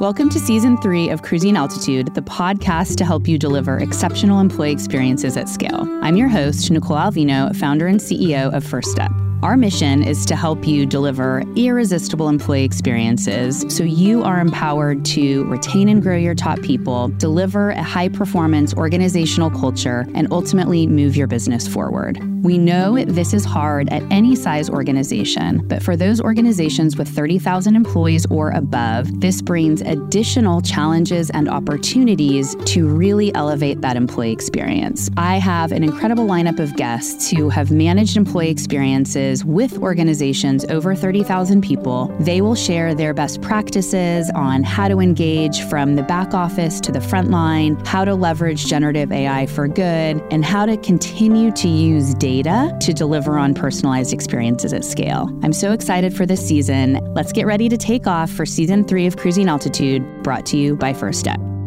Welcome to season three of Cruising Altitude, the podcast to help you deliver exceptional employee experiences at scale. I'm your host, Nicole Alvino, founder and CEO of Firstup. Our mission is to help you deliver irresistible employee experiences so you are empowered to retain and grow your top people, deliver a high performance organizational culture, and ultimately move your business forward. We know this is hard at any size organization, but for those organizations with 30,000 employees or above, this brings additional challenges and opportunities to really elevate that employee experience. I have an incredible lineup of guests who have managed employee experiences with organizations over 30,000 people. They will share their best practices on how to engage from the back office to the front line, how to leverage generative AI for good, and how to continue to use data to deliver on personalized experiences at scale. I'm so excited for this season. Let's get ready to take off for season three of Cruising Altitude, brought to you by Firstup.